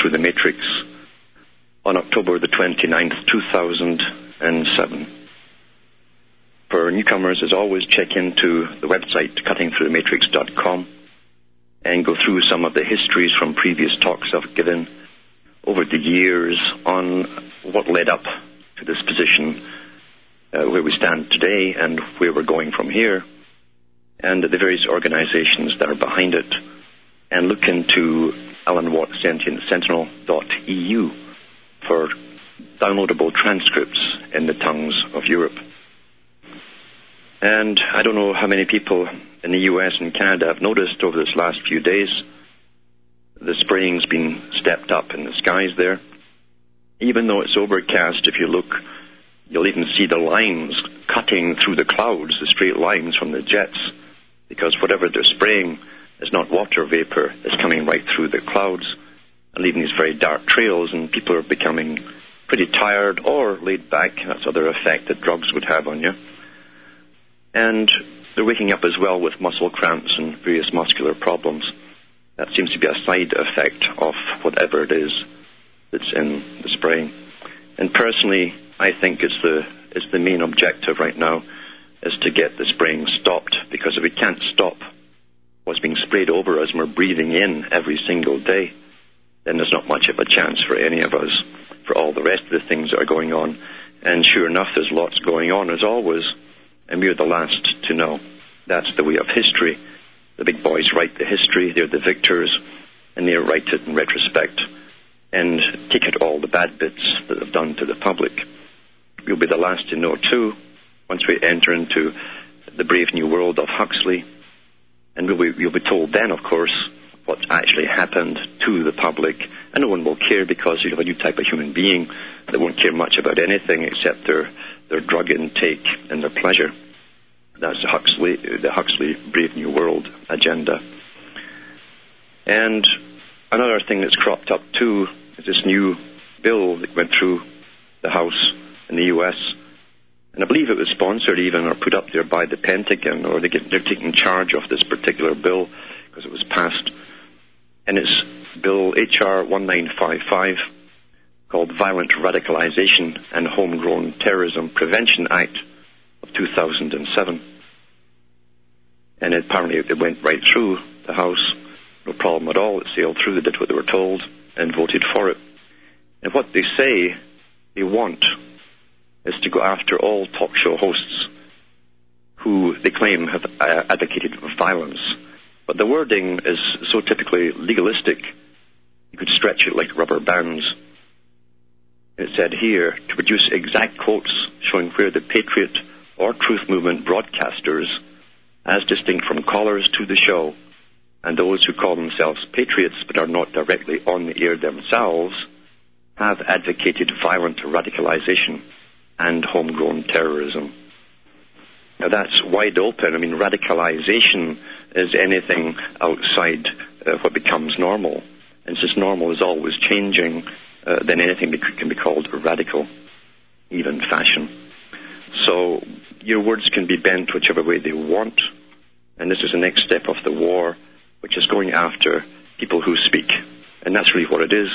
Through the Matrix on October the 29th, 2007. For newcomers, as always, check into the website cuttingthroughthematrix.com and go through some of the histories from previous talks I've given over the years on what led up to this position, uh, where we stand today and where we're going from here, and the various organizations that are behind it and look into Alan Watt Sentient Sentinel.eu for downloadable transcripts in the tongues of Europe. And I don't know how many people in the US and Canada have noticed over this last few days the spraying's been stepped up in the skies there. Even though it's overcast, if you look, you'll even see the lines cutting through the clouds, the straight lines from the jets, because whatever they're spraying is not water vapor. It's coming right through the clouds and leaving these very dark trails, and people are becoming pretty tired or laid back. That's other effect that drugs would have on you. And they're waking up as well with muscle cramps and various muscular problems. That seems to be a side effect of whatever it is that's in the spraying. And personally, I think it's the it's the main objective right now is to get the spraying stopped because if we can't stop what's being sprayed over us and we're breathing in every single day, then there's not much of a chance for any of us for all the rest of the things that are going on. And sure enough, there's lots going on as always, and we're the last to know. That's the way of history. The big boys write the history, they're the victors, and they write it in retrospect and take out all the bad bits that they've done to the public. We'll be the last to know too, once we enter into the brave new world of Huxley, and we'll be, told then, of course, what actually happened to the public, and no one will care because you have a new type of human being that won't care much about anything except their, their drug intake and their pleasure. That's the Huxley, the Huxley Brave New World agenda. And another thing that's cropped up too is this new bill that went through the House in the U.S. And I believe it was sponsored even or put up there by the Pentagon, or they get, they're taking charge of this particular bill because it was passed. And it's Bill H.R. 1955 called Violent Radicalization and Homegrown Terrorism Prevention Act of 2007. And apparently it went right through the House, no problem at all. It sailed through, they did what they were told, and voted for it. And what they say they want is to go after all talk show hosts who they claim have uh, advocated violence. But the wording is so typically legalistic, you could stretch it like rubber bands. It said here to produce exact quotes showing where the Patriot or Truth Movement broadcasters, as distinct from callers to the show, and those who call themselves patriots but are not directly on the air themselves, have advocated violent radicalization and homegrown terrorism. Now that's wide open. I mean, radicalization is anything outside uh, what becomes normal. And since normal is always changing, uh, then anything can be called radical, even fashion. So your words can be bent whichever way they want. And this is the next step of the war, which is going after people who speak. And that's really what it is.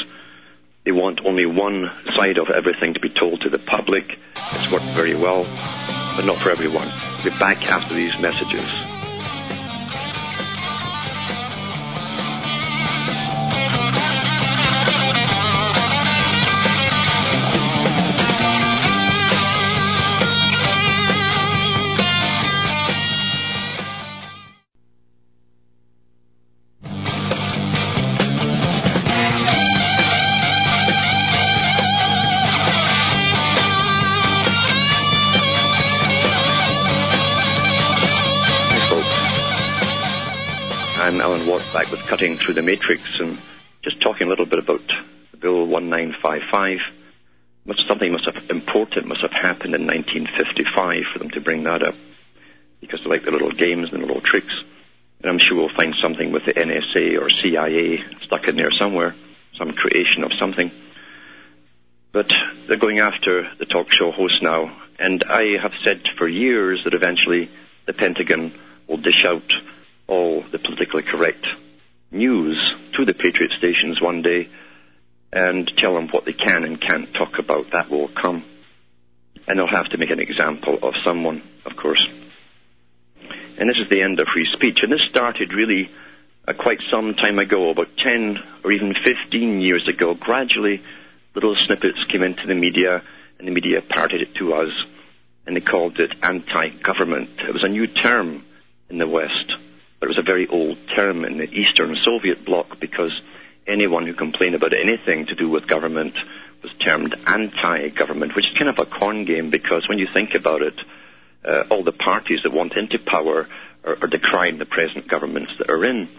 They want only one side of everything to be told to the public. It's worked very well, but not for everyone. We'll be back after these messages. Through the Matrix and just talking a little bit about Bill 1955. Must, something must have important must have happened in 1955 for them to bring that up because they like the little games and the little tricks. And I'm sure we'll find something with the NSA or CIA stuck in there somewhere, some creation of something. But they're going after the talk show host now, and I have said for years that eventually the Pentagon will dish out all the politically correct news to the Patriot stations one day and tell them what they can and can't talk about. That will come. And they'll have to make an example of someone, of course. And this is the end of free speech. And this started really uh, quite some time ago, about 10 or even 15 years ago. Gradually, little snippets came into the media, and the media parted it to us, and they called it anti-government. It was a new term in the West. But it was a very old term in the Eastern Soviet bloc because anyone who complained about anything to do with government was termed anti-government, which is kind of a con game because when you think about it, uh, all the parties that want into power are, are decrying the present governments that are in.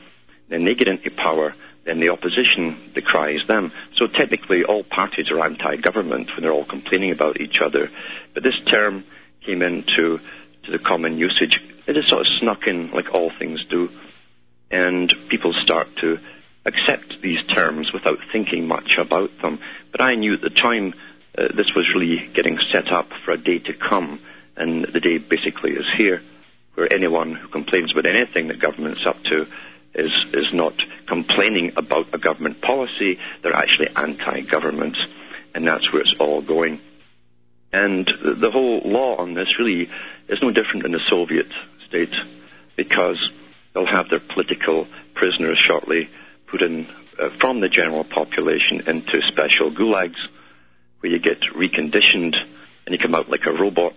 Then they get into power, then the opposition decries them. So technically, all parties are anti-government when they're all complaining about each other. But this term came into to the common usage it just sort of snuck in like all things do. And people start to accept these terms without thinking much about them. But I knew at the time uh, this was really getting set up for a day to come. And the day basically is here, where anyone who complains about anything that government's up to is, is not complaining about a government policy, they're actually anti-government. And that's where it's all going. And the whole law on this really is no different than the Soviet state because they'll have their political prisoners shortly put in uh, from the general population into special gulags where you get reconditioned and you come out like a robot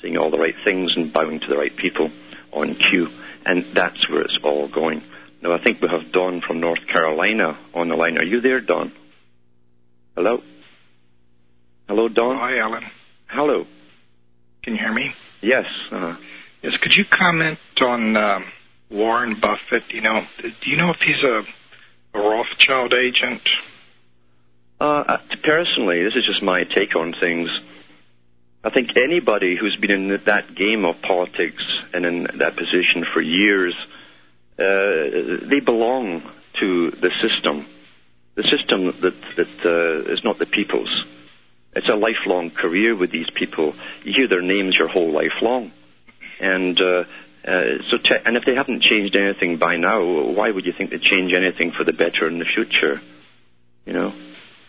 saying all the right things and bowing to the right people on cue. And that's where it's all going. Now, I think we have Don from North Carolina on the line. Are you there, Don? Hello? Hello, Don? Hi, Alan. Hello. Can you hear me? Yes. Uh, Could you comment on uh, Warren Buffett? You know, do you know if he's a, a Rothschild agent? Uh, personally, this is just my take on things. I think anybody who's been in that game of politics and in that position for years, uh, they belong to the system. The system that that uh, is not the people's. It's a lifelong career with these people. You hear their names your whole life long. And uh, uh, so, and if they haven't changed anything by now, why would you think they'd change anything for the better in the future? You know.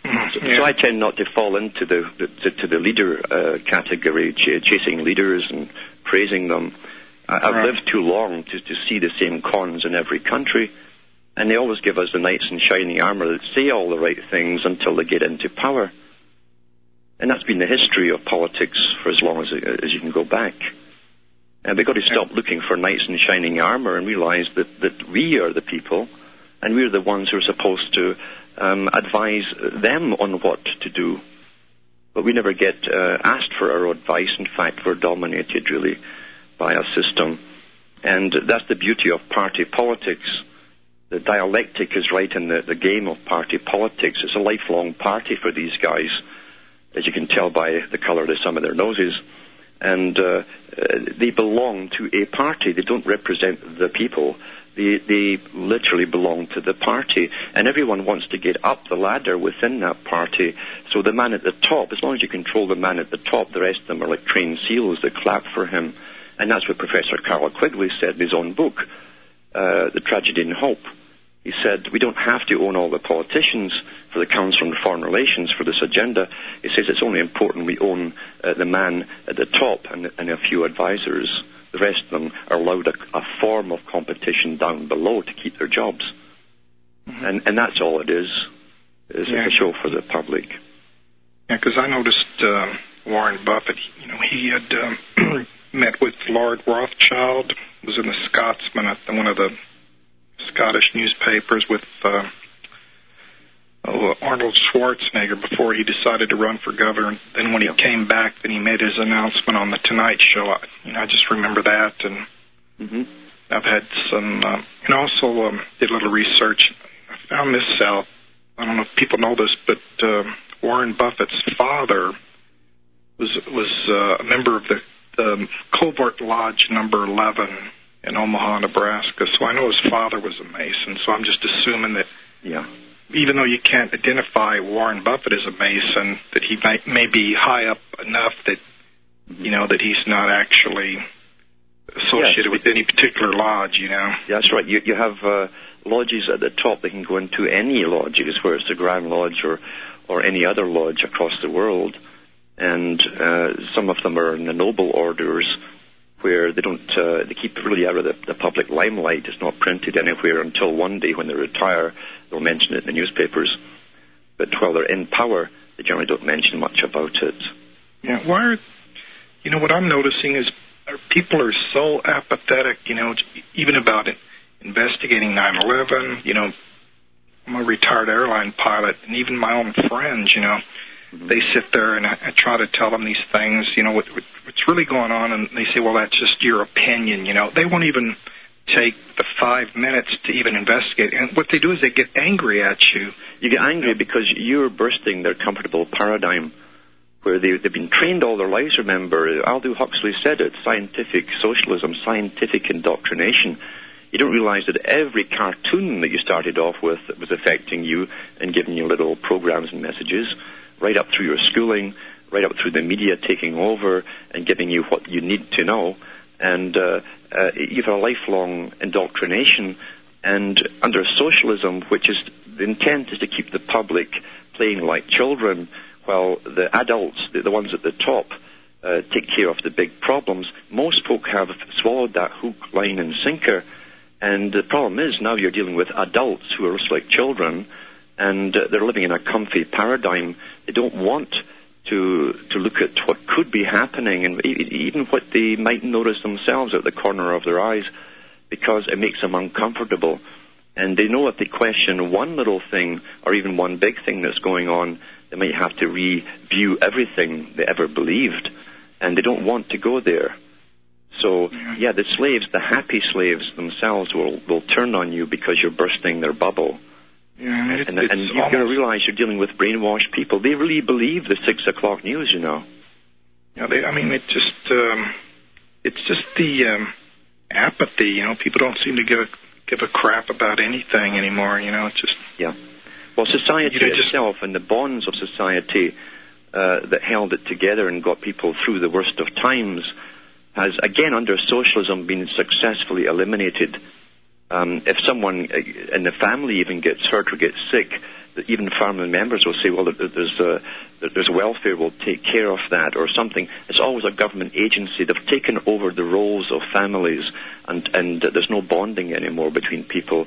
Mm-hmm. So, so I tend not to fall into the, the to, to the leader uh, category, ch- chasing leaders and praising them. I, I've Right. lived too long to, to see the same cons in every country, and they always give us the knights in shining armor that say all the right things until they get into power. And that's been the history of politics for as long as, as you can go back. And we've got to stop looking for knights in shining armor and realize that, that we are the people and we're the ones who are supposed to um, advise them on what to do. But we never get uh, asked for our advice. In fact, we're dominated really by a system. And that's the beauty of party politics. The dialectic is right in the, the game of party politics. It's a lifelong party for these guys, as you can tell by the colour of some of their noses and uh, uh, they belong to a party. They don't represent the people. They, they literally belong to the party, and everyone wants to get up the ladder within that party. So the man at the top, as long as you control the man at the top, the rest of them are like trained seals that clap for him. And that's what Professor Carroll Quigley said in his own book, uh, The Tragedy and Hope. He said, we don't have to own all the politicians for the Council on Foreign Relations for this agenda. He says it's only important we own uh, the man at the top and, and a few advisors. The rest of them are allowed a, a form of competition down below to keep their jobs. And, and that's all it is, is Yeah. a show for the public. Yeah, because I noticed uh, Warren Buffett. You know, he had um, met with Lord Rothschild. Was in the Scotsman at one of the Scottish newspapers with uh, oh, Arnold Schwarzenegger before he decided to run for governor. Then when he came back, then he made his announcement on the Tonight Show. I, you know, I just remember that, and hmm I've had some, um, and also um, did a little research. I found this out. I don't know if people know this, but uh, Warren Buffett's father was was uh, a member of the, the Covert Lodge Number Eleven in Omaha, Nebraska. So I know his father was a Mason. So I'm just assuming that Yeah. even though you can't identify Warren Buffett as a Mason, that he might may be high up enough that you know that he's not actually associated Yes. with any particular lodge. You know. That's right. You, you have uh, lodges at the top that can go into any lodges, where it's the Grand Lodge or, or any other lodge across the world. And uh, some of them are in the noble orders, where they don't, uh, they keep really out of the, the public limelight. It's not printed anywhere until one day when they retire, they'll mention it in the newspapers. But while they're in power, they generally don't mention much about it. Yeah. Why are you know what I'm noticing is uh, people are so apathetic. You know, even about it, investigating 9/11. You know, I'm a retired airline pilot, and even my own friends. You know, Mm-hmm. they sit there and I, I try to tell them these things. You know, what, what, what's really going on, and they say, "Well, that's just your opinion." You know, they won't even take the five minutes to even investigate. And what they do is they get angry at you. You get angry because you're bursting their comfortable paradigm where they, they've been trained all their lives, remember. Aldous Huxley said it, scientific socialism, scientific indoctrination. You don't realize that every cartoon that you started off with that was affecting you and giving you little programs and messages, right up through your schooling, right up through the media taking over and giving you what you need to know. And uh, uh, you've had a lifelong indoctrination. And under socialism, which is the intent is to keep the public playing like children, while the adults, the, the ones at the top, uh, take care of the big problems. Most folk have swallowed that hook, line, and sinker. And the problem is now you're dealing with adults who are like children, and uh, they're living in a comfy paradigm. They don't want to to look at what could be happening, and even what they might notice themselves at the corner of their eyes, because it makes them uncomfortable. And they know if they question one little thing or even one big thing that's going on, they might have to review everything they ever believed, and they don't want to go there. So yeah, the slaves, the happy slaves themselves, will will turn on you because you're bursting their bubble, Yeah, and, it's and you've got to realize you're dealing with brainwashed people. They really believe the six o'clock news, you know. Yeah, they, I mean, it just um, it's just the um, apathy. You know, people don't seem to give a give a crap about anything anymore. You know, it's just Yeah. Well, society You know, just- itself and the bonds of society uh, that held it together and got people through the worst of times has, again, under socialism, been successfully eliminated. Um, if someone uh, in the family even gets hurt or gets sick, even family members will say, "Well, there's uh, there's welfare, will take care of that," or something. It's always a government agency. They've taken over the roles of families, and and there's no bonding anymore between people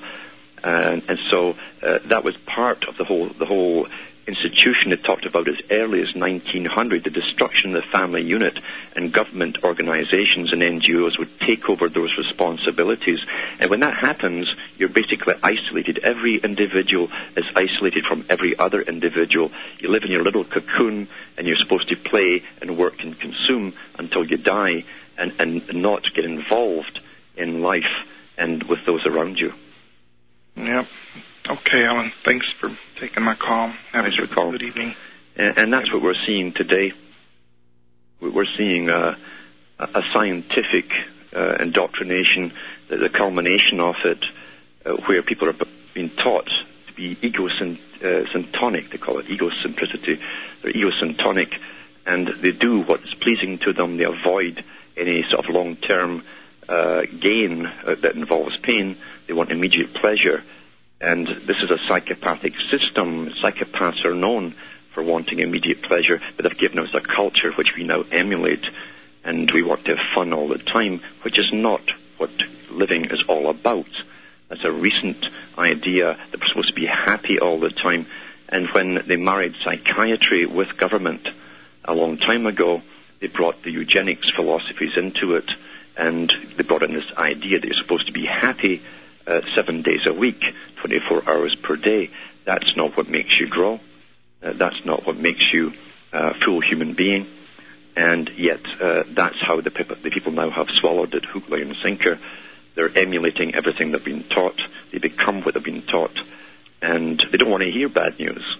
and, and so uh, that was part of the whole the whole institution it talked about as early as 1900 the destruction of the family unit and government organizations and NGOs would take over those responsibilities. And when that happens you're basically isolated. Every individual is isolated from every other individual. You live in your little cocoon and you're supposed to play and work and consume until you die and, and not get involved in life and with those around you. Yep. Okay, Alan. Thanks for taking my call. Have Thanks a for calling. good evening. And, and that's what we're seeing today. We- We're seeing uh, a a scientific uh, indoctrination, the, the culmination of it, uh, where people are being taught to be egosyntonic, they call it egocentricity. They're egosyntonic, and they do what's pleasing to them. They avoid any sort of long-term uh, gain uh, that involves pain. They want immediate pleasure. And this is a psychopathic system. Psychopaths are known for wanting immediate pleasure, but they've given us a culture which we now emulate, and we want to have fun all the time, which is not what living is all about. That's a recent idea that we're supposed to be happy all the time. And when they married psychiatry with government a long time ago, they brought the eugenics philosophies into it, and they brought in this idea that you're supposed to be happy uh, seven days a week, 24 hours per day. That's not what makes you grow. Uh, that's not what makes you uh, a full human being. And yet, uh, that's how the, the people now have swallowed it, hook, line, and sinker. They're emulating everything they've been taught. They become what they've been taught. And they don't want to hear bad news.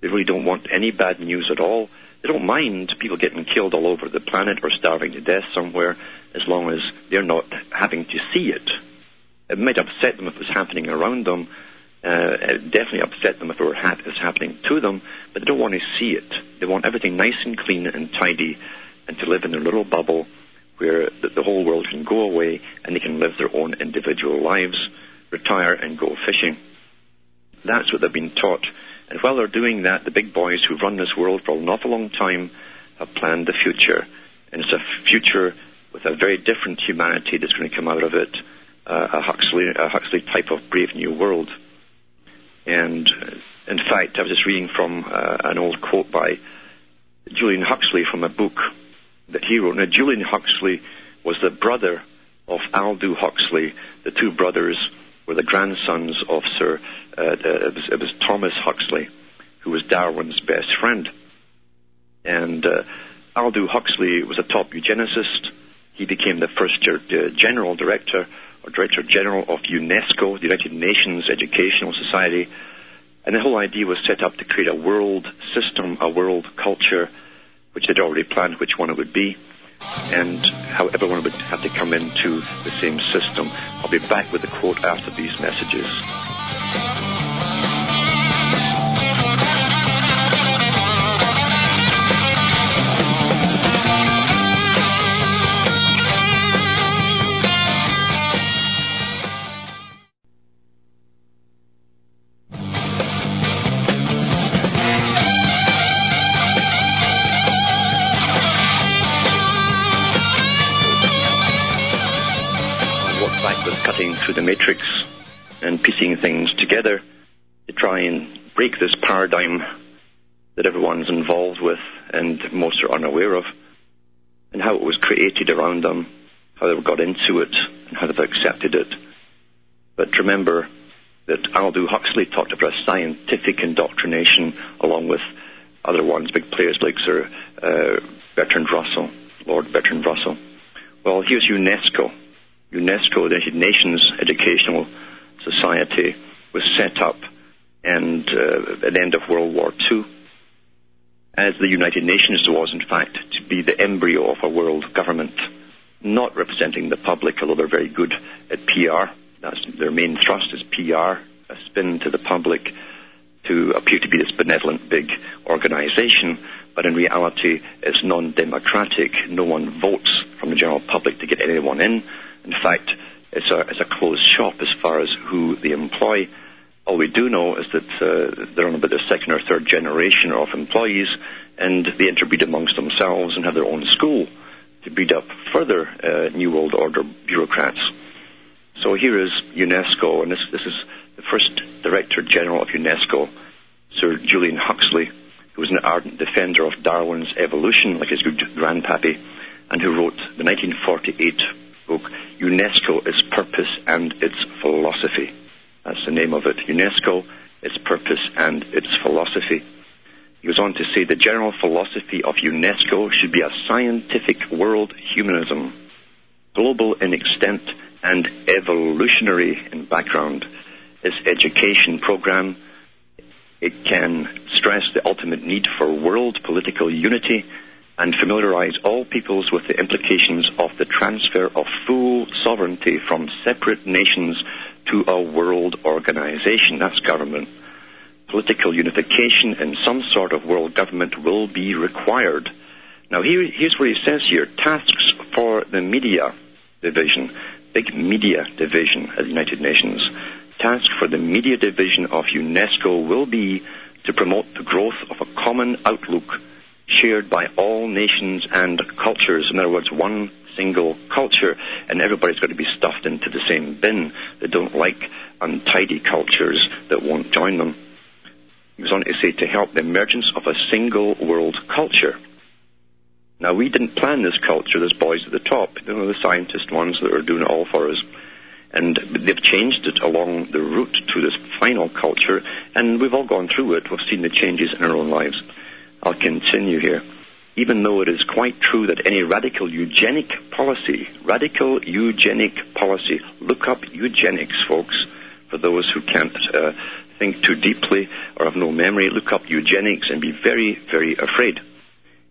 They really don't want any bad news at all. They don't mind people getting killed all over the planet or starving to death somewhere as long as they're not having to see it. It might upset them if it was happening around them. Uh, it definitely upset them if it were ha- happening to them, but they don't want to see it. They want everything nice and clean and tidy and to live in their little bubble where the, the whole world can go away and they can live their own individual lives, retire and go fishing. That's what they've been taught. And while they're doing that, the big boys who've run this world for an awful long time have planned the future. And it's a future with a very different humanity that's going to come out of it, a Huxley, a Huxley type of brave new world. And in fact, I was just reading from uh, an old quote by Julian Huxley from a book that he wrote. Now, Julian Huxley was the brother of Aldous Huxley. The two brothers were the grandsons of Sir, uh, it, was, it, was, Thomas Huxley, who was Darwin's best friend. And uh, Aldous Huxley was a top eugenicist. He became the first uh, general director or director general of UNESCO, the United Nations Educational Society. And the whole idea was set up to create a world system, a world culture, which they'd already planned which one it would be, and how everyone would have to come into the same system. I'll be back with the quote after these messages. Try and break this paradigm that everyone's involved with and most are unaware of, and how it was created around them, how they got into it, and how they've accepted it. But remember that Aldous Huxley talked about scientific indoctrination along with other ones, big players like Sir uh, Bertrand Russell, Lord Bertrand Russell. Well, here's UNESCO. UNESCO, the United Nations Educational Society, was set up and uh, at the end of World War II, as the United Nations was, in fact, to be the embryo of a world government, not representing the public, although they're very good at PR. That's their main thrust is PR, a spin to the public to appear to be this benevolent big organization, but in reality it's non-democratic. No one votes from the general public to get anyone in. In fact, it's a, it's a closed shop as far as who they employ. All we do know is that uh, they're on about their second or third generation of employees, and they interbreed amongst themselves and have their own school to breed up further uh, New World Order bureaucrats. So here is UNESCO, and this, this is the first Director General of UNESCO, Sir Julian Huxley, who was an ardent defender of Darwin's evolution, like his good grandpappy, and who wrote the 1948 book, UNESCO, its purpose and its philosophy. That's the name of it. UNESCO, its purpose and its philosophy. He goes on to say the general philosophy of UNESCO should be a scientific world humanism, global in extent and evolutionary in background. This education program, it can stress the ultimate need for world political unity and familiarize all peoples with the implications of the transfer of full sovereignty from separate nations to a world organization. That's government. Political unification and some sort of world government will be required. Now here, here's what he says here. Tasks for the media division, big media division at the United Nations. Task for the media division of UNESCO will be to promote the growth of a common outlook shared by all nations and cultures. In other words, one single culture, and everybody's got to be stuffed into the same bin. They don't like untidy cultures that won't join them. Goes on to say to help the emergence of a single world culture. Now, we didn't plan this culture, there's boys at the top, you know, the scientist ones that are doing it all for us. And they've changed it along the route to this final culture, and we've all gone through it. We've seen the changes in our own lives. I'll continue here. even though it is quite true that any radical eugenic policy, radical eugenic policy, look up eugenics, folks, for those who can't uh, think too deeply or have no memory, look up eugenics and be very, very afraid.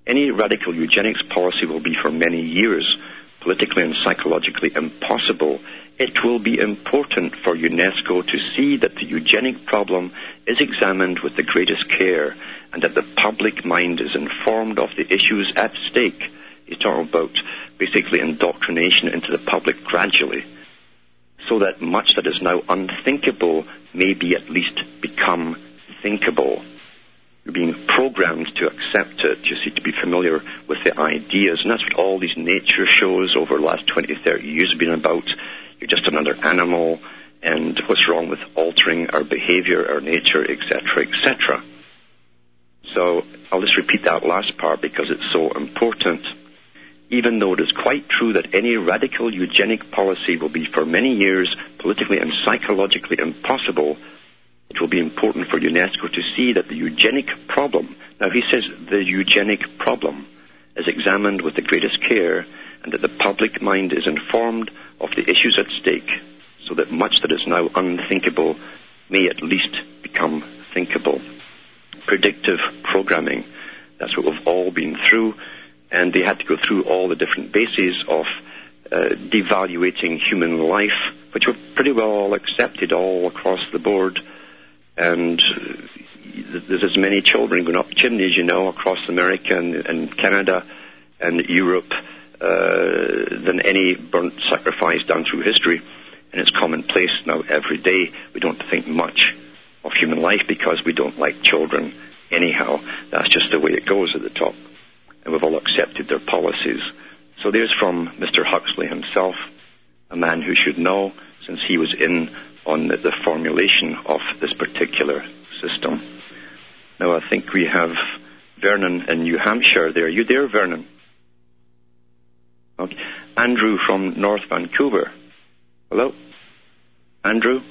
Any radical eugenics policy will be for many years politically and psychologically impossible. It will be important for UNESCO to see that the eugenic problem is examined with the greatest care and that the public mind is informed of the issues at stake. He's talking about basically indoctrination into the public gradually so that much that is now unthinkable may be at least become thinkable. You're being programmed to accept it, you see, to be familiar with the ideas. And that's what all these nature shows over the last 20, 30 years have been about. You're just another animal, and what's wrong with altering our behavior, our nature, etc., etc. So I'll just repeat that last part because it's so important even though it is quite true that any radical eugenic policy will be for many years politically and psychologically impossible, it will be important for UNESCO to see that the eugenic problem, now he says the eugenic problem, is examined with the greatest care and that the public mind is informed of the issues at stake so that much that is now unthinkable may at least become thinkable. Predictive programming, that's what we've all been through and they had to go through all the different bases of uh, devaluating human life, which were pretty well accepted all across the board. And uh, there's as many children going up chimneys, you know, across America and, and Canada and Europe uh, than any burnt sacrifice done through history. And it's commonplace now every day. We don't think much of human life because we don't like children anyhow. That's just the way it goes at the top and we've all accepted their policies. So there's from Mr. Huxley himself, a man who should know since he was in on the, the formulation of this particular system. Now I think we have Vernon in New Hampshire there. Are you there, Vernon? Okay. Andrew from North Vancouver. Hello? Andrew?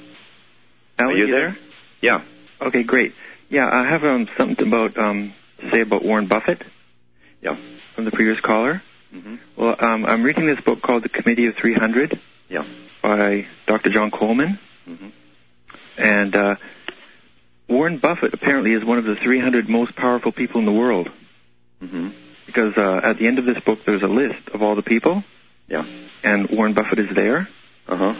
Are you you there? Yeah. Okay, great. Yeah, I have um, something about um, to say about Warren Buffett. Yeah. From the previous caller. Mm-hmm. Well, um, I'm reading this book called The Committee of 300 Yeah. by Dr. John Coleman, Mm-hmm. and uh, Warren Buffett apparently is one of the 300 most powerful people in the world. Mm-hmm. Because uh, at the end of this book, there's a list of all the people, Yeah. and Warren Buffett is there. Uh huh.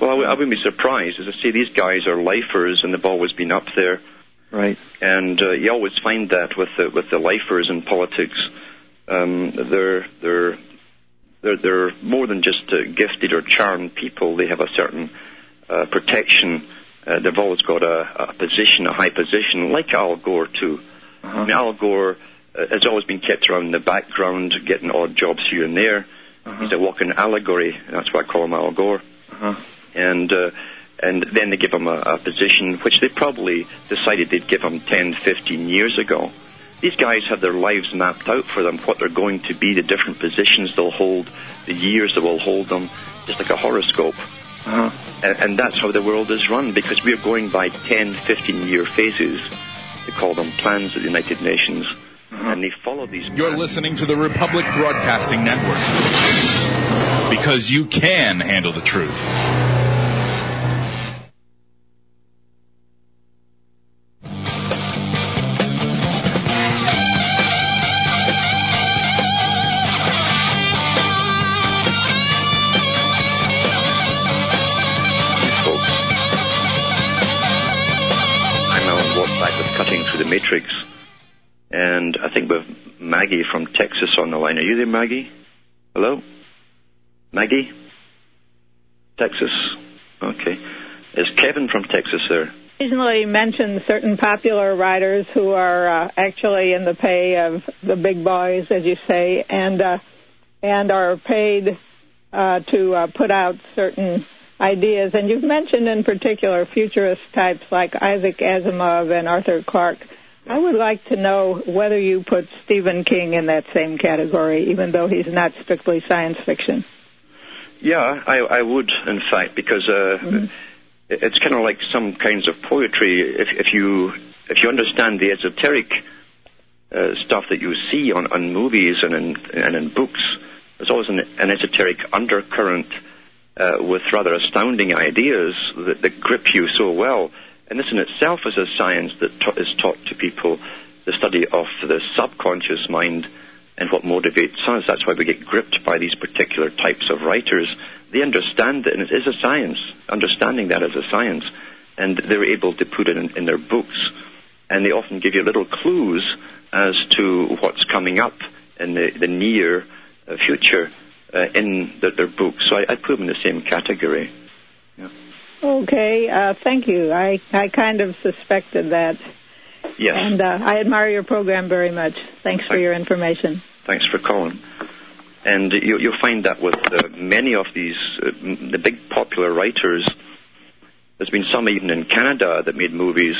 Well, I w- I wouldn't be surprised. As I say, these guys are lifers, and they've always been up there. Right. And uh, you always find that with the with the lifers in politics, um, they're they're they're they're more than just uh, gifted or charmed people. They have a certain uh, protection. Uh, they've always got a, a position, a high position, like Al Gore too. Uh-huh. I mean, Al Gore uh, has always been kept around in the background, getting odd jobs here and there. Uh-huh. He's a walking allegory. That's why I call him Al Gore. Uh-huh. And uh, and then they give them a, a position which they probably decided they'd give them 10, 15 years ago. These guys have their lives mapped out for them, what they're going to be, the different positions they'll hold, the years that will hold them, just like a horoscope. Uh-huh. And, and that's how the world is run because we're going by 10, 15 year phases. They call them plans of the United Nations. And they follow these You're plans. listening to the Republic Broadcasting Network. Because you can handle the truth. And I think we have Maggie from Texas on the line. Are you there, Maggie? Hello? Maggie? Texas? Okay. Is Kevin from Texas there? occasionally mention certain popular writers who are uh, actually in the pay of the big boys, as you say, and uh, and are paid uh, to uh, put out certain ideas. And you've mentioned in particular futurist types like Isaac Asimov and Arthur Clarke. I would like to know whether you put Stephen King in that same category, even though he's not strictly science fiction. Yeah, I, I would, in fact, because uh, it's kind of like some kinds of poetry. If, if you if you understand the esoteric uh, stuff that you see on, on movies and in, and in books. There's always an, an esoteric undercurrent uh, with rather astounding ideas that, that grip you so well. And this in itself is a science that is taught to people, the study of the subconscious mind and what motivates us. That's why we get gripped by these particular types of writers. They understand that, and it is a science, understanding that as a science, and they're able to put it in, in their books. And they often give you little clues as to what's coming up in the, the near uh, future uh, in the, their books. So I, I put them in the same category. Okay, uh, thank you. I, I kind of suspected that. Yes. And uh, I admire your program very much. Thanks for your information. Thanks for calling. And you, you'll find that with uh, many of these, uh, the big popular writers, there's been some even in Canada that made movies,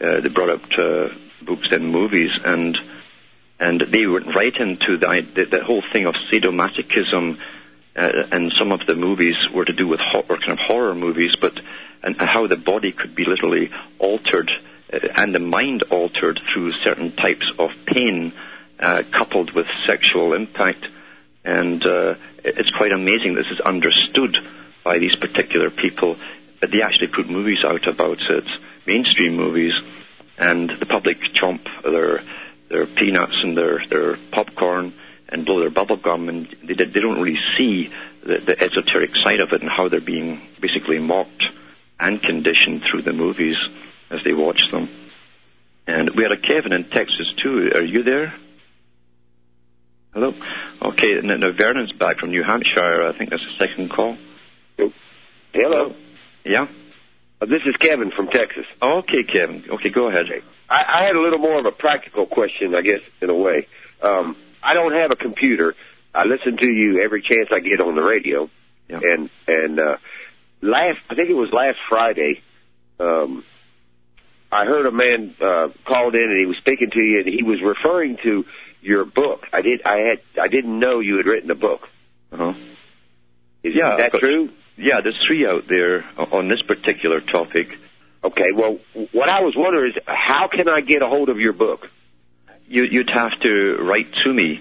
uh, they brought out uh, books and movies, and and they went right into the, the, the whole thing of sadomasochism, and some of the movies were to do with ho- were kind of horror movies, but and how the body could be literally altered uh, and the mind altered through certain types of pain, uh, coupled with sexual impact, and uh, it's quite amazing this is understood by these particular people. But they actually put movies out about it, mainstream movies, and the public chomp their their peanuts and their their popcorn and blow their bubble gum, and they they don't really see the, the esoteric side of it and how they're being basically mocked and conditioned through the movies as they watch them. And we had a Kevin in Texas too. Are you there? Hello. Okay. Now now Vernon's back from New Hampshire. I think that's the second call. Hello. Yeah. Uh, this is Kevin from Texas. Okay, Kevin. Okay, go ahead. I, I had a little more of a practical question, I guess, in a way. Um, I don't have a computer. I listen to you every chance I get on the radio. Yeah. And and uh, last, I think it was last Friday, um, I heard a man uh, called in and he was speaking to you and he was referring to your book. I did. I had. I didn't know you had written a book. Uh-huh. Is Yeah, that true? Yeah, there's three out there on this particular topic. Okay. Well, what I was wondering is, how can I get a hold of your book? You, you'd have to write to me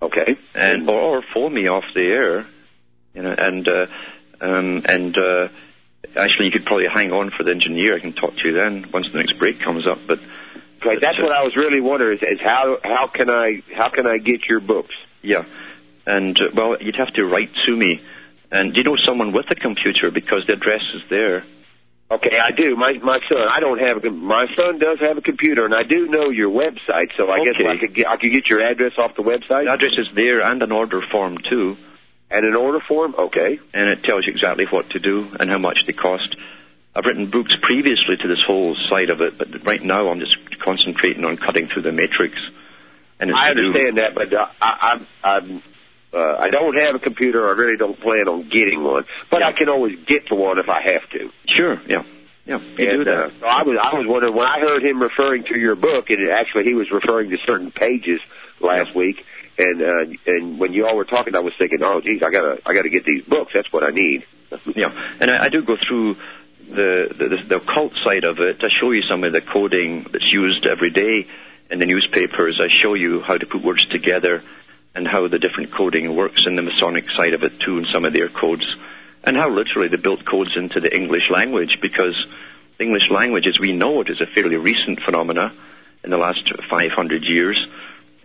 Okay. and or, or phone me off the air, you know, and uh, um, and uh, actually you could probably hang on for the engineer. I can talk to you then once the next break comes up. But Right, that's uh, what I was really wondering is, is how how can I how can I get your books? Yeah, and uh, well, you'd have to write to me. And do you know someone with a computer because the address is there? Okay, I do. My my son, I don't have a my son does have a computer, and I do know your website, so I guess I could get I could get your address off the website The address is there and an order form too, and an order form. Okay, and it tells you exactly what to do and how much they cost. I've written books previously to this whole side of it, but right now I'm just concentrating on cutting through the matrix. And it's I understand that, but uh, I I'm, I'm uh, I don't have a computer. I really don't plan on getting one, but I can always get to one if I have to. Sure, yeah, yeah, you And, do that. uh, so I was I was wondering when I heard him referring to your book, and actually he was referring to certain pages last week. And uh, and when you all were talking, I was thinking, oh, geez, I gotta I gotta get these books. That's what I need. Yeah, and I, I do go through the, the the occult side of it. I show you some of the coding that's used every day in the newspapers. I show you how to put words together and how the different coding works in the Masonic side of it too, and some of their codes, and how literally they built codes into the English language because the English language, as we know it, is a fairly recent phenomena in the last 500 years.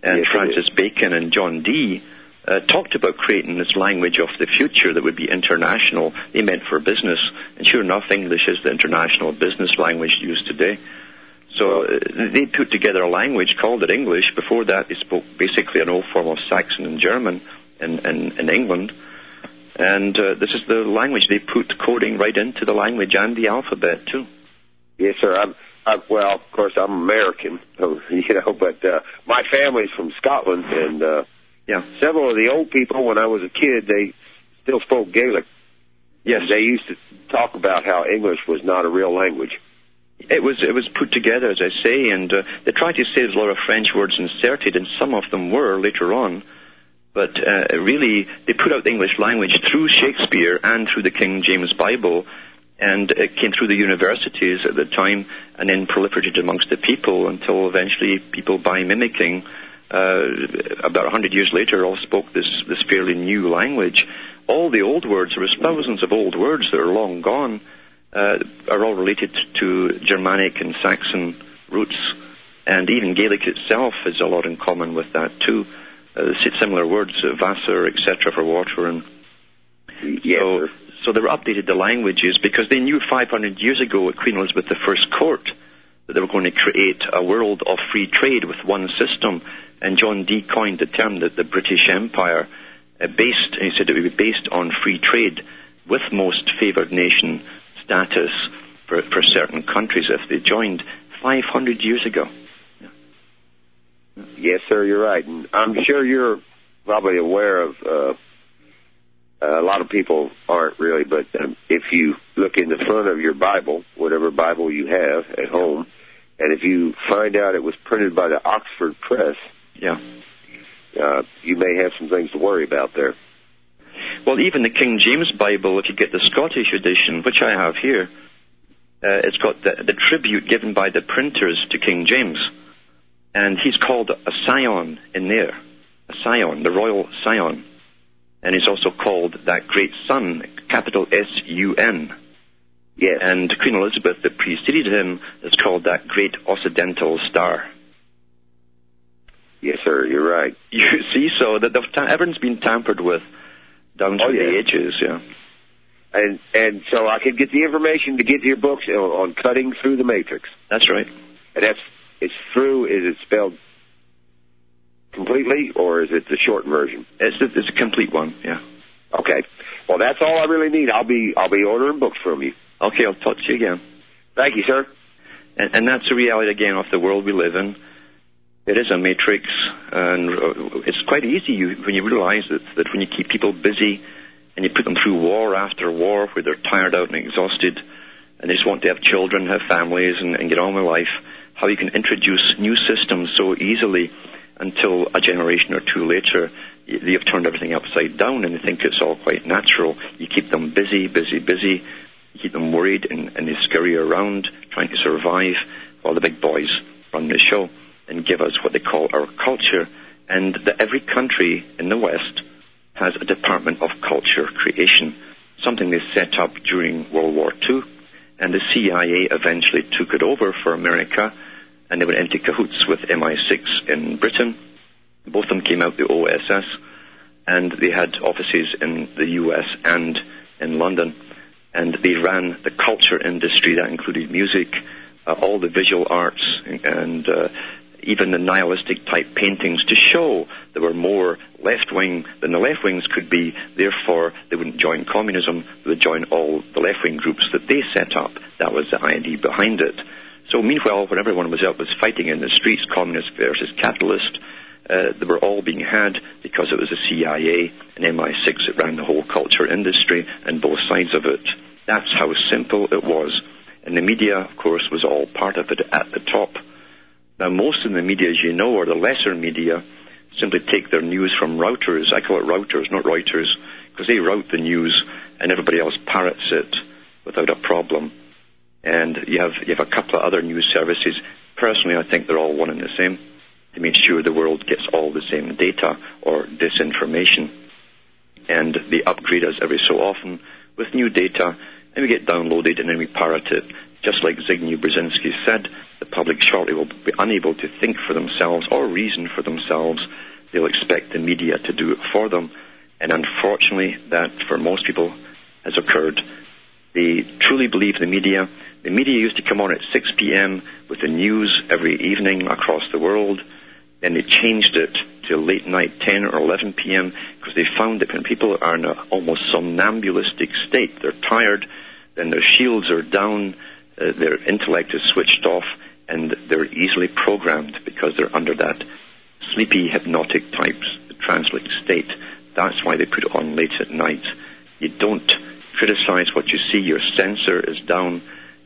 And Yes, Francis Bacon and John Dee uh, talked about creating this language of the future that would be international. They meant for business, and sure enough, English is the international business language used today. So uh, they put together a language, called it English. Before that, they spoke basically an old form of Saxon and German in, in, in England. And uh, this is the language they put coding right into the language and the alphabet too. Yes, sir. I'm, I, well, of course, I'm American, so, you know, but uh, my family's from Scotland, and uh, Yeah. several of the old people, when I was a kid, they still spoke Gaelic. Yes. They used to talk about how English was not a real language. It was it was put together, as I say, and uh, they tried to say there's a lot of French words inserted, and some of them were later on. But uh, really, they put out the English language through Shakespeare and through the King James Bible, and it came through the universities at the time and then proliferated amongst the people until eventually people, by mimicking, uh, about 100 years later, all spoke this, this fairly new language. All the old words, there was thousands of old words that are long gone, uh, are all related to Germanic and Saxon roots. And even Gaelic itself has a lot in common with that too. Uh, similar words, uh, Vassar, etc., for water, and Yes, so, so they were updated the languages because they knew 500 years ago at Queen Elizabeth I's court that they were going to create a world of free trade with one system. And John Dee coined the term that the British Empire uh, based, he said it would be based on free trade with most favored nation status for, for certain countries if they joined 500 years ago. Yes, sir, you're right. And I'm sure you're probably aware of, uh, a lot of people aren't really, but um, if you look in the front of your Bible, whatever Bible you have at home, and if you find out it was printed by the Oxford Press, Yeah. uh, you may have some things to worry about there. Well, even the King James Bible, if you get the Scottish edition, which I have here, uh, it's got the, the tribute given by the printers to King James. And he's called a scion in there. A scion, the royal scion. And he's also called that great sun, capital S-U-N. Yes. And Queen Elizabeth, that preceded him, is called that great occidental star. Yes, sir, you're right. You see, so that the, everything's been tampered with Oh, through the yeah. yeah. And and so I could get the information to get to your books on, on cutting through the matrix. That's right. And that's it's through. Is it spelled completely, or is it the short version? It's a, it's a complete one, yeah. Okay. Well, that's all I really need. I'll be I'll be ordering books from you. Okay, I'll talk to you again. Thank you, sir. And, and that's the reality again of the world we live in. It is a matrix, and uh, it's quite easy when you realize that, that when you keep people busy and you put them through war after war where they're tired out and exhausted and they just want to have children, have families, and, and get on with life, how you can introduce new systems so easily until a generation or two later y- you've turned everything upside down and they think it's all quite natural. You keep them busy, busy, busy. You keep them worried and, and they scurry around trying to survive while the big boys run the show and give us what they call our culture. And that every country in the West has a Department of Culture Creation, something they set up during World War II. And the CIA eventually took it over for America, and they went into cahoots with MI6 in Britain. Both of them came out the OSS, and they had offices in the US and in London. And they ran the culture industry that included music, uh, all the visual arts, and uh, even the nihilistic type paintings to show they were more left wing than the left wings could be. Therefore, they wouldn't join communism, they would join all the left wing groups that they set up. That was the idea behind it. So meanwhile, when everyone was out was fighting in the streets, communist versus capitalist, uh, they were all being had because it was the CIA and MI6 that ran the whole culture industry and both sides of it. That's how simple it was. And the media, of course, was all part of it at the top. Now, most of the media, as you know, or the lesser media, simply take their news from routers. I call it routers, not Reuters, because they route the news and everybody else parrots it without a problem. And you have you have a couple of other news services. Personally, I think they're all one and the same to make sure the world gets all the same data or disinformation. And they upgrade us every so often with new data, and we get downloaded and then we parrot it. Just like Zygmunt Brzezinski said, public shortly will be unable to think for themselves or reason for themselves. They'll expect the media to do it for them. And unfortunately, that for most people has occurred. They truly believe the media. The media used to come on at 6 p.m. with the news every evening across the world. Then they changed it to late night, 10 or 11 p.m., because they found that when people are in an almost somnambulistic state, they're tired, then their shields are down, uh, their intellect is switched off, and they're easily programmed because they're under that sleepy hypnotic type translate state. That's why they put it on late at night. You don't criticize what you see, your censor is down,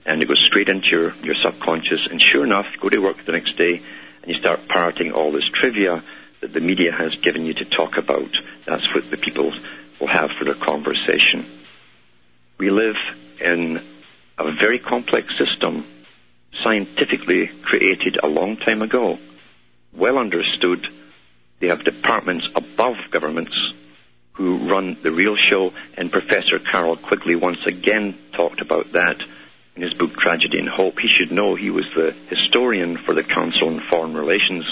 and it goes straight into your, your subconscious, and sure enough, go to work the next day, and you start parroting all this trivia that the media has given you to talk about. That's what the people will have for their conversation. We live in a very complex system, scientifically created a long time ago, well understood. They have departments above governments who run the real show, and Professor Carroll Quigley once again talked about that in his book Tragedy and Hope. He should know he was the historian for the Council on Foreign Relations,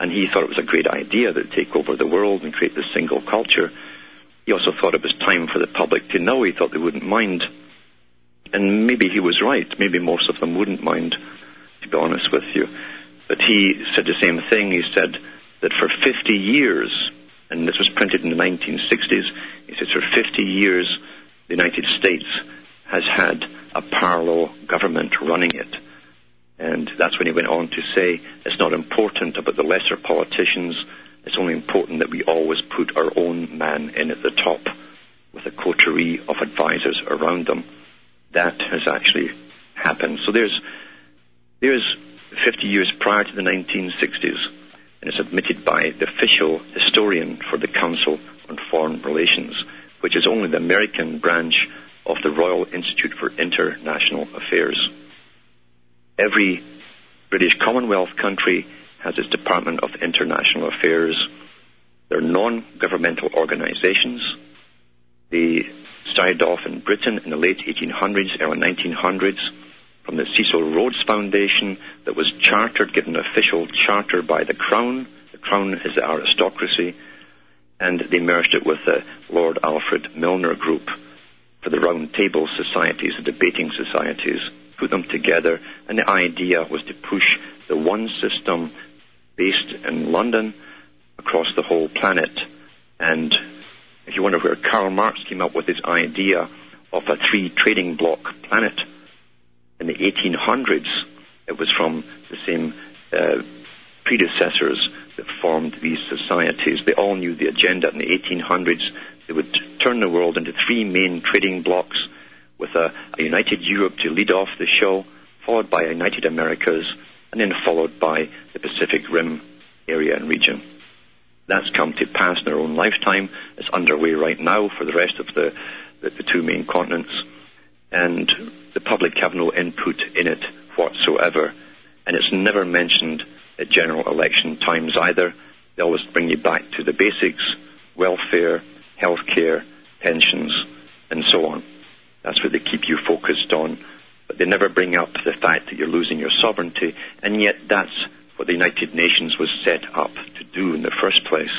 and he thought it was a great idea to take over the world and create this single culture. He also thought it was time for the public to know. He thought they wouldn't mind. And maybe he was right. Maybe most of them wouldn't mind, to be honest with you. But he said the same thing. He said that for 50 years, and this was printed in the 1960s, he says for 50 years, the United States has had a parallel government running it. And that's when he went on to say it's not important about the lesser politicians, it's only important that we always put our own man in at the top with a coterie of advisors around them. That has actually happened. So there's, there's 50 years prior to the 1960s, and it's admitted by the official historian for the Council on Foreign Relations, which is only the American branch of the Royal Institute for International Affairs. Every British Commonwealth country has its Department of International Affairs. They're non-governmental organizations. They started off in Britain in the late 1800s, early 1900s, from the Cecil Rhodes Foundation that was chartered, given an official charter by the Crown. The Crown is the aristocracy. And they merged it with the Lord Alfred Milner Group for the round table societies, the debating societies, put them together, and the idea was to push the one system based in London across the whole planet. And if you wonder where Karl Marx came up with his idea of a three trading block planet in the 1800s, it was from the same uh, predecessors that formed these societies. They all knew the agenda in the 1800s. They would turn the world into three main trading blocks with a, a united Europe to lead off the show, followed by united Americas, and then followed by the Pacific Rim area and region. That's come to pass in their own lifetime. It's underway right now for the rest of the, the, the two main continents. And the public have no input in it whatsoever. And it's never mentioned at general election times either. They always bring you back to the basics, welfare, healthcare, pensions, and so on. That's what they keep you focused on. But they never bring up the fact that you're losing your sovereignty, and yet that's what the United Nations was set up to do in the first place.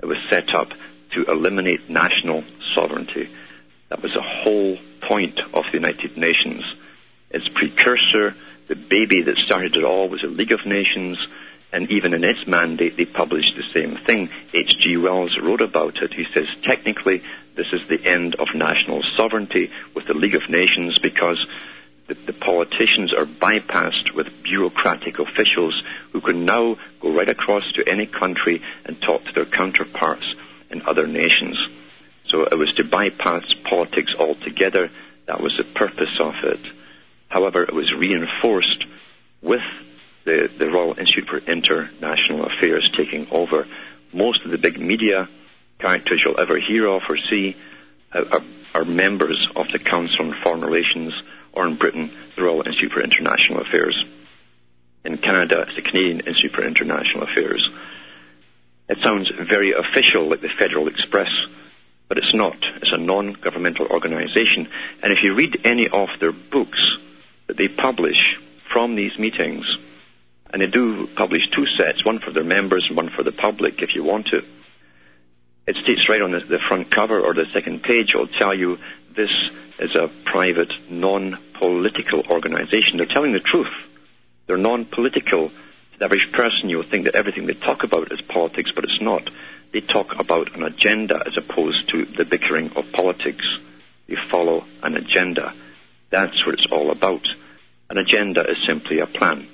It was set up to eliminate national sovereignty. That was the whole point of the United Nations. Its precursor, the baby that started it all, was the League of Nations, and even in its mandate, they published the same thing. H.G. Wells wrote about it. He says, technically, this is the end of national sovereignty with the League of Nations because the, the, politicians are bypassed with bureaucratic officials who can now go right across to any country and talk to their counterparts in other nations. So it was to bypass politics altogether. That was the purpose of it. However, it was reinforced with the, the Royal Institute for International Affairs taking over. Most of the big media characters you'll ever hear of or see uh, are, are members of the Council on Foreign Relations, or in Britain, the Royal Institute for International Affairs. In Canada, it's the Canadian Institute for International Affairs. It sounds very official, like the Federal Express, but it's not. It's a non-governmental organization. And if you read any of their books that they publish from these meetings, and they do publish two sets, one for their members and one for the public if you want to, it states right on the, the front cover or the second page, it'll tell you this is a private, non-political organization. They're telling the truth. They're non-political. To the average person, you'll think that everything they talk about is politics, but it's not. They talk about an agenda as opposed to the bickering of politics. They follow an agenda. That's what it's all about. An agenda is simply a plan.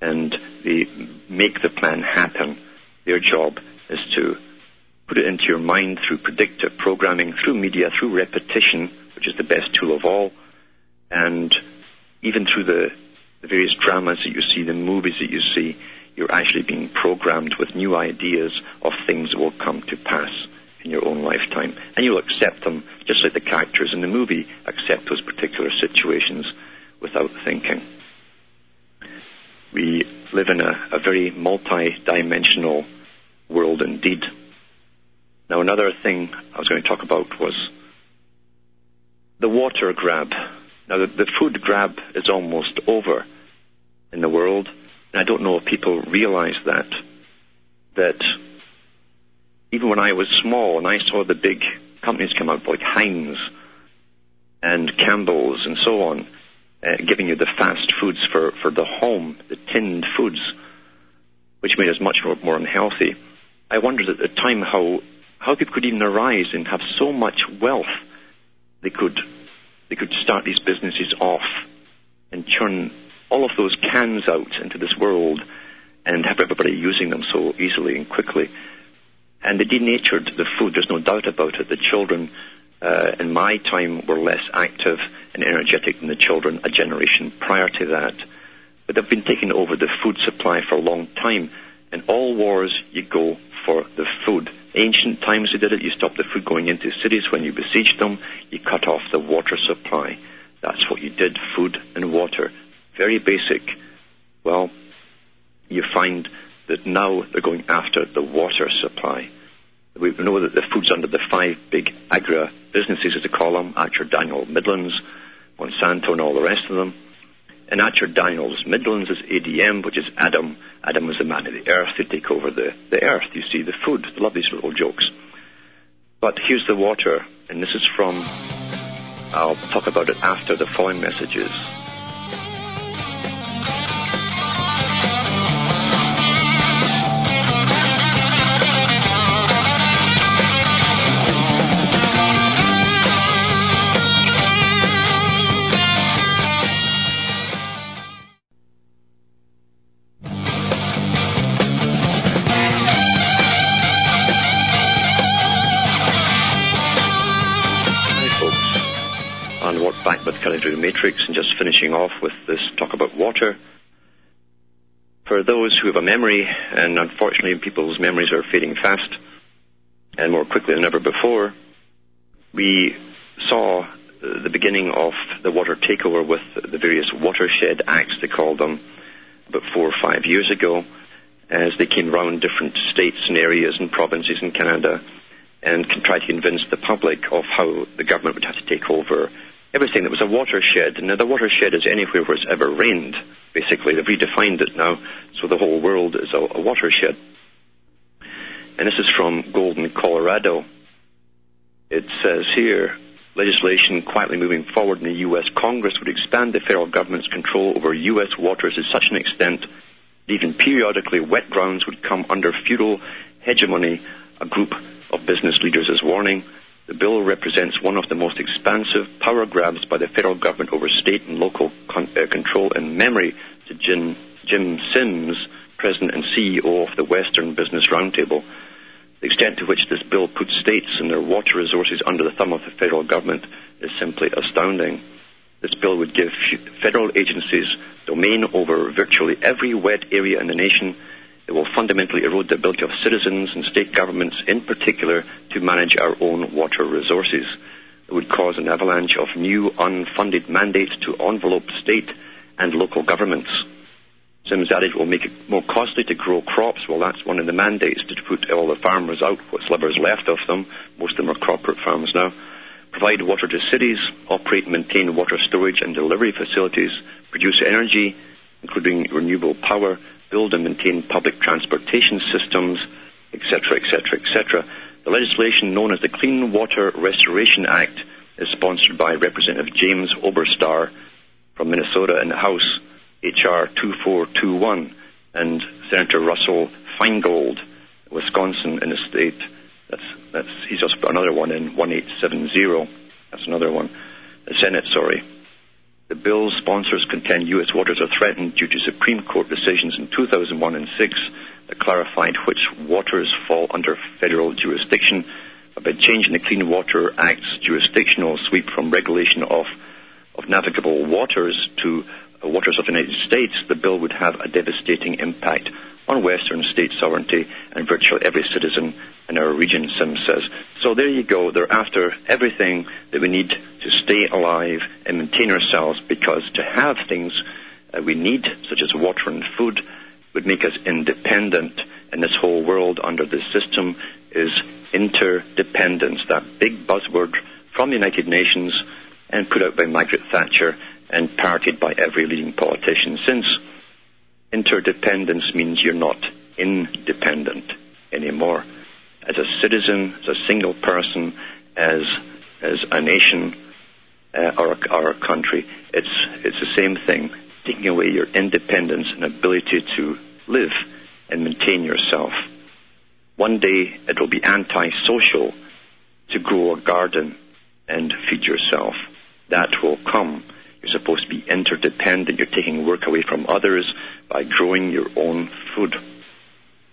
And they make the plan happen. Their job is to put it into your mind through predictive programming, through media, through repetition, which is the best tool of all, and even through the, the various dramas that you see, the movies that you see, you're actually being programmed with new ideas of things that will come to pass in your own lifetime. And you'll accept them just like the characters in the movie accept those particular situations without thinking. We live in a, a very multi-dimensional world indeed. Now another thing I was going to talk about was the water grab. Now the, the food grab is almost over in the world. And I don't know if people realize that. That even when I was small and I saw the big companies come out like Heinz and Campbell's and so on, uh, giving you the fast foods for, for the home, the tinned foods, which made us much more, more unhealthy. I wondered at the time how, how people could even arise and have so much wealth they could, they could start these businesses off and churn all of those cans out into this world and have everybody using them so easily and quickly. And they denatured the food, there's no doubt about it. The children uh, in my time were less active and energetic than the children a generation prior to that. But they've been taking over the food supply for a long time. In all wars, you go for the food. Ancient times they did it. You stopped the food going into cities when you besieged them. You cut off the water supply. That's what you did, food and water. Very basic. Well, you find that now they're going after the water supply. We know that the food's under the five big agri businesses, as they call them, Archer Daniel Midlands, Monsanto, and all the rest of them. And Archer Daniels Midlands is ADM, which is Adam. Adam is the man of the earth. They take over the, the earth. You see the food. They love these little jokes. But here's the water, and this is from, I'll talk about it after the following messages. Matrix and just finishing off with this talk about water. For those who have a memory, and unfortunately people's memories are fading fast and more quickly than ever before, we saw uh, the beginning of the water takeover with the various watershed acts, they called them, about four or five years ago, as they came around different states and areas and provinces in Canada and tried to convince the public of how the government would have to take over everything that was a watershed. Now, the watershed is anywhere where it's ever rained. Basically, they've redefined it now, so the whole world is a, a watershed. And this is from Golden, Colorado. It says here, legislation quietly moving forward in the U.S. Congress would expand the federal government's control over U.S. waters to such an extent that even periodically wet grounds would come under feudal hegemony, a group of business leaders is warning. The bill represents one of the most expansive power grabs by the federal government over state and local con- uh, control in memory to Jim, Jim Sims, President and CEO of the Western Business Roundtable. The extent to which this bill puts states and their water resources under the thumb of the federal government is simply astounding. This bill would give federal agencies domain over virtually every wet area in the nation it will fundamentally erode the ability of citizens and state governments in particular to manage our own water resources. It would cause an avalanche of new unfunded mandates to envelope state and local governments. Sims added it will make it more costly to grow crops. Well, that's one of the mandates to put all the farmers out, what's is left of them. Most of them are corporate farms now. Provide water to cities, operate and maintain water storage and delivery facilities, produce energy, including renewable power, build and maintain public transportation systems, etc., etc., etc. The legislation known as the Clean Water Restoration Act is sponsored by Representative James Oberstar from Minnesota in the House, H.R. 2421, and Senator Russell Feingold, Wisconsin in the state. That's, that's, he's just put another one in, 1870. That's another one. The Senate, sorry. The bill's sponsors contend U.S. waters are threatened due to Supreme Court decisions in 2001 and 6 that clarified which waters fall under federal jurisdiction. By changing the Clean Water Act's jurisdictional sweep from regulation of, of navigable waters to uh, waters of the United States, the bill would have a devastating impact on Western state sovereignty and virtually every citizen in our region, Sim says. So there you go. They're after everything that we need to stay alive and maintain ourselves because to have things uh, we need, such as water and food, would make us independent. And this whole world under this system is interdependence, that big buzzword from the United Nations and put out by Margaret Thatcher and parroted by every leading politician since. Interdependence means you're not independent anymore. As a citizen, as a single person, as as a nation uh, or, a, or a country, it's it's the same thing. Taking away your independence and ability to live and maintain yourself. One day it will be anti-social to grow a garden and feed yourself. That will come. You're supposed to be interdependent. You're taking work away from others by growing your own food.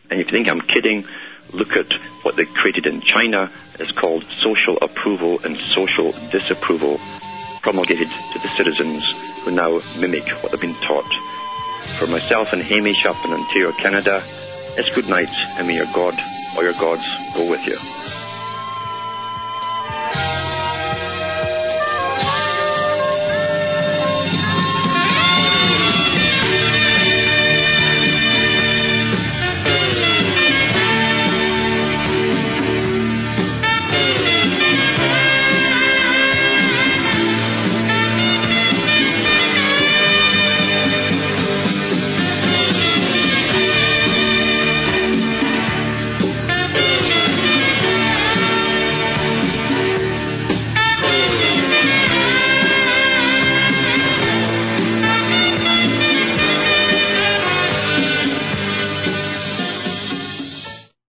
And if you think I'm kidding, look at what they created in China. It's called social approval and social disapproval, promulgated to the citizens who now mimic what they've been taught. For myself and Hamish up in Ontario, Canada, it's good night, and may your God or your gods go with you.